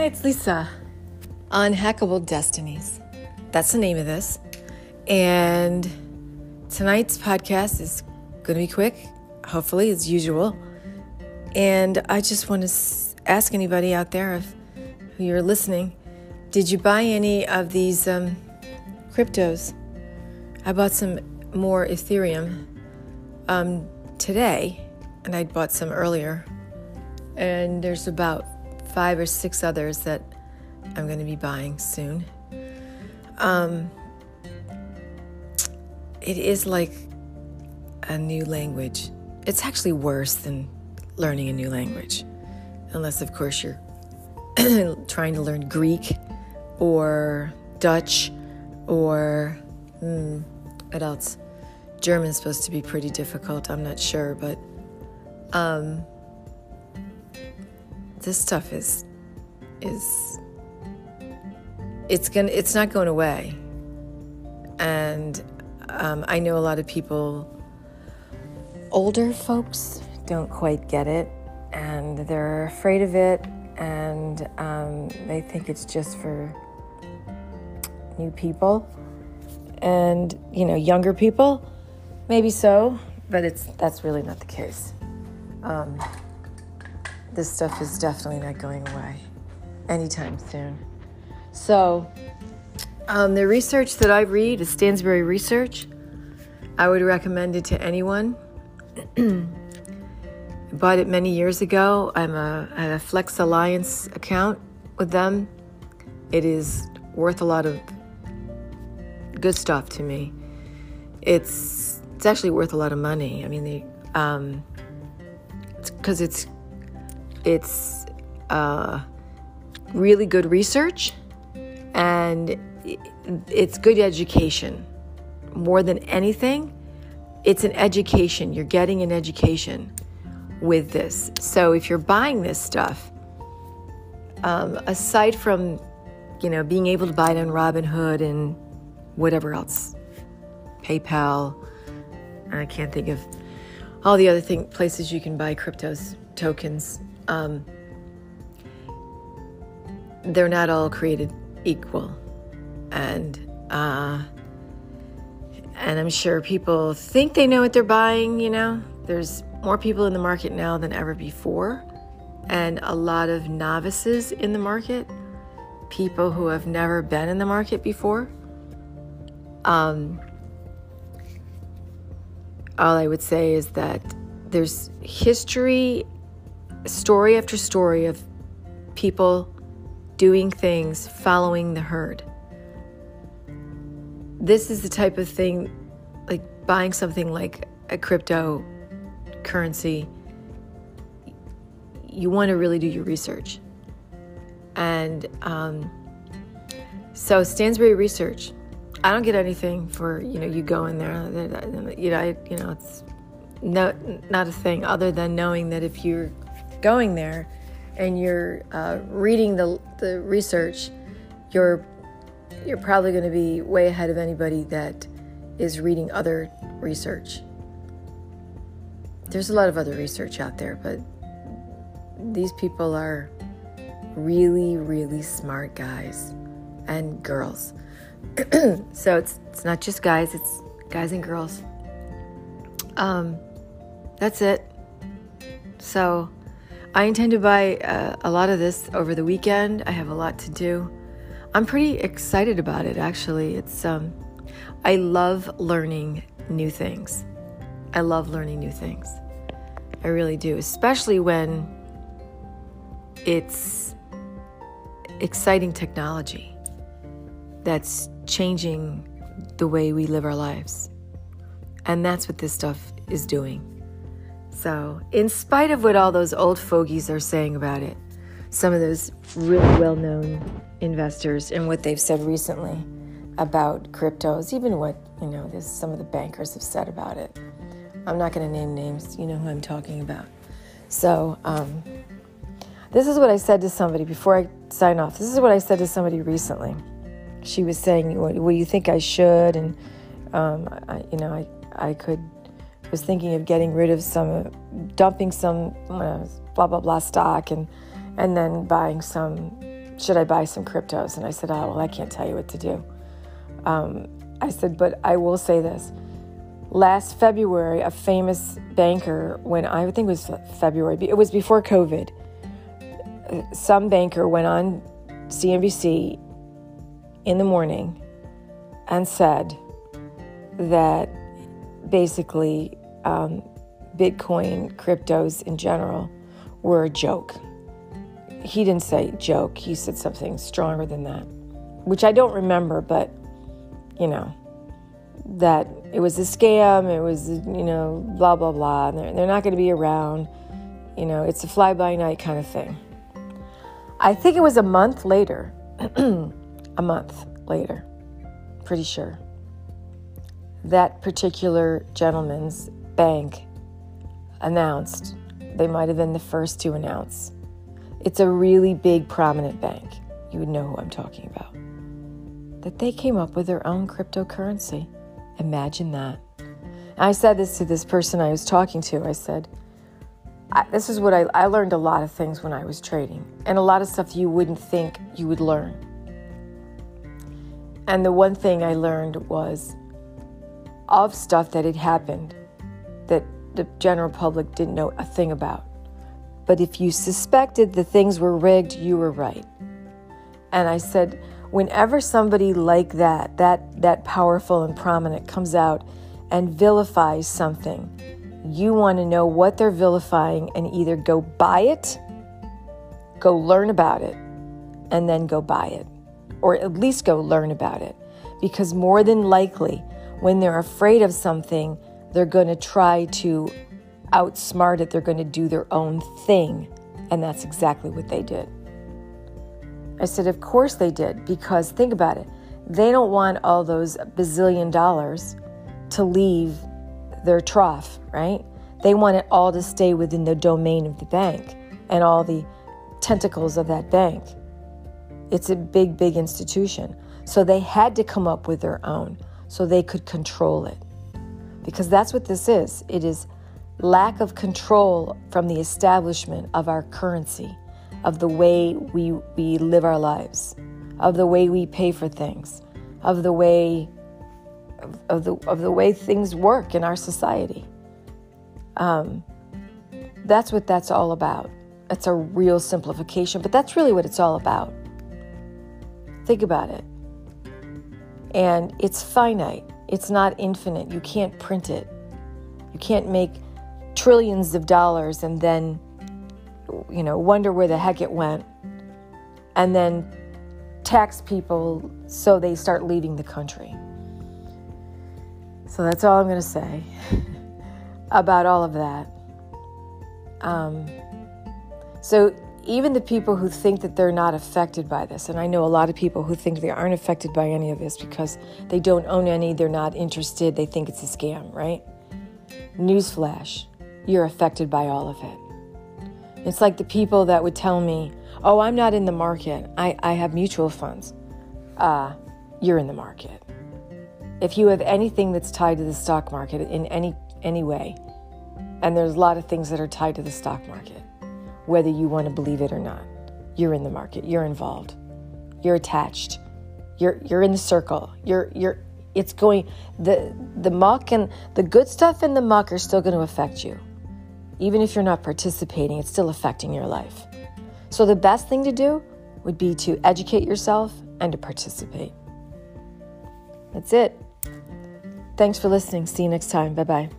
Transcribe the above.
It's Lisa. Unhackable Destinies. That's the name of this. And tonight's podcast is going to be quick, hopefully, as usual. And I just want to ask anybody out there if who you're listening, did you buy any of these um, cryptos? I bought some more Ethereum um, today, and I bought some earlier. And there's about five or six others that I'm going to be buying soon. Um, it is like a new language. It's actually worse than learning a new language, unless, of course, you're trying to learn Greek or Dutch or hmm, what else? German's supposed to be pretty difficult. I'm not sure, but um, this stuff is is it's gonna it's not going away, and um, I know a lot of people, older folks, don't quite get it, and they're afraid of it, and um, they think it's just for new people, and you know younger people, maybe so, but it's that's really not the case. Um, this stuff is definitely not going away anytime soon. So, um, the research that I read is Stansberry Research. I would recommend it to anyone. Bought it many years ago. I'm a, I have a Flex Alliance account with them. It is worth a lot of good stuff to me. It's it's actually worth a lot of money. I mean, they um, because it's it's uh, really good research and it's good education. More than anything, it's an education. You're getting an education with this. So if you're buying this stuff, um, aside from you know being able to buy it on Robinhood and whatever else, PayPal, I can't think of all the other thing places you can buy cryptos tokens. Um, they're not all created equal, and uh, and I'm sure people think they know what they're buying. You know, there's more people in the market now than ever before, and a lot of novices in the market, people who have never been in the market before. Um, all I would say is that there's history, story after story of people doing things, following the herd. This is the type of thing, like buying something like a cryptocurrency, you want to really do your research. And um, so, Stansberry Research, I don't get anything for you know you go in there. You know, I, you know it's no not a thing other than knowing that if you're going there and you're uh, reading the, the research, you're you're probably going to be way ahead of anybody that is reading other research. There's a lot of other research out there, but these people are really, really smart guys and girls. so it's it's not just guys; it's guys and girls. Um, that's it. So I intend to buy uh, a lot of this over the weekend. I have a lot to do. I'm pretty excited about it actually. It's um I love learning new things. I love learning new things. I really do, especially when it's exciting technology that's changing the way we live our lives. And that's what this stuff is doing. So, in spite of what all those old fogies are saying about it, some of those really well known investors and what they've said recently about cryptos, even what, you know, there's some of the bankers have said about it. I'm not going to name names, you know who I'm talking about. So, um, this is what I said to somebody before I sign off. This is what I said to somebody recently. She was saying, "What, what do you think I should?" And um, I, you know, I I could was thinking of getting rid of some, dumping some uh, blah blah blah stock, and and then buying some should I buy some cryptos? And I said, oh, well, I can't tell you what to do. Um, I said, but I will say this. Last February, a famous banker, when I think it was February, it was before COVID, some banker went on CNBC in the morning and said that basically um, Bitcoin, cryptos in general, were a joke. He didn't say joke, he said something stronger than that, which I don't remember, but you know, that it was a scam, it was, you know, blah, blah, blah, and they're, they're not going to be around. You know, it's a fly by night kind of thing. I think it was a month later, a month later, pretty sure, that particular gentleman's bank announced, they might have been the first to announce. It's a really big, prominent bank. You would know who I'm talking about. That they came up with their own cryptocurrency. Imagine that. I said this to this person I was talking to. I said, I, this is what I, I learned a lot of things when I was trading, and a lot of stuff you wouldn't think you would learn. And the one thing I learned was of stuff that had happened the general public didn't know a thing about. But if you suspected the things were rigged, you were right. And I said, whenever somebody like that, that that powerful and prominent comes out and vilifies something, you want to know what they're vilifying and either go buy it, go learn about it, and then go buy it. Or at least go learn about it. Because more than likely, when they're afraid of something, they're going to try to outsmart it. They're going to do their own thing. And that's exactly what they did. I said, Of course they did, because think about it. They don't want all those bazillion dollars to leave their trough, right? They want it all to stay within the domain of the bank and all the tentacles of that bank. It's a big, big institution. So they had to come up with their own so they could control it. Because that's what this is it is lack of control from the establishment of our currency, of the way we, we live our lives, of the way we pay for things, of the way of, of the of the way things work in our society. Um, that's what that's all about. It's a real simplification, but that's really what it's all about. Think about it. And it's finite. It's not infinite. You can't print it. You can't make trillions of dollars and then you know wonder where the heck it went and then tax people so they start leaving the country. So that's all I'm going to say about all of that. Um, so even the people who think that they're not affected by this, and I know a lot of people who think they aren't affected by any of this because they don't own any, they're not interested, they think it's a scam, right? Newsflash, you're affected by all of it. It's like the people that would tell me, oh, I'm not in the market, I, I have mutual funds. Uh, you're in the market. If you have anything that's tied to the stock market in any any way, and there's a lot of things that are tied to the stock market, whether you want to believe it or not, you're in the market, you're involved, you're attached, you're you're in the circle, you're you're it's going the the muck and the good stuff and the muck are still going to affect you. Even if you're not participating, it's still affecting your life. So the best thing to do would be to educate yourself and to participate. That's it. Thanks for listening. See you next time. Bye bye.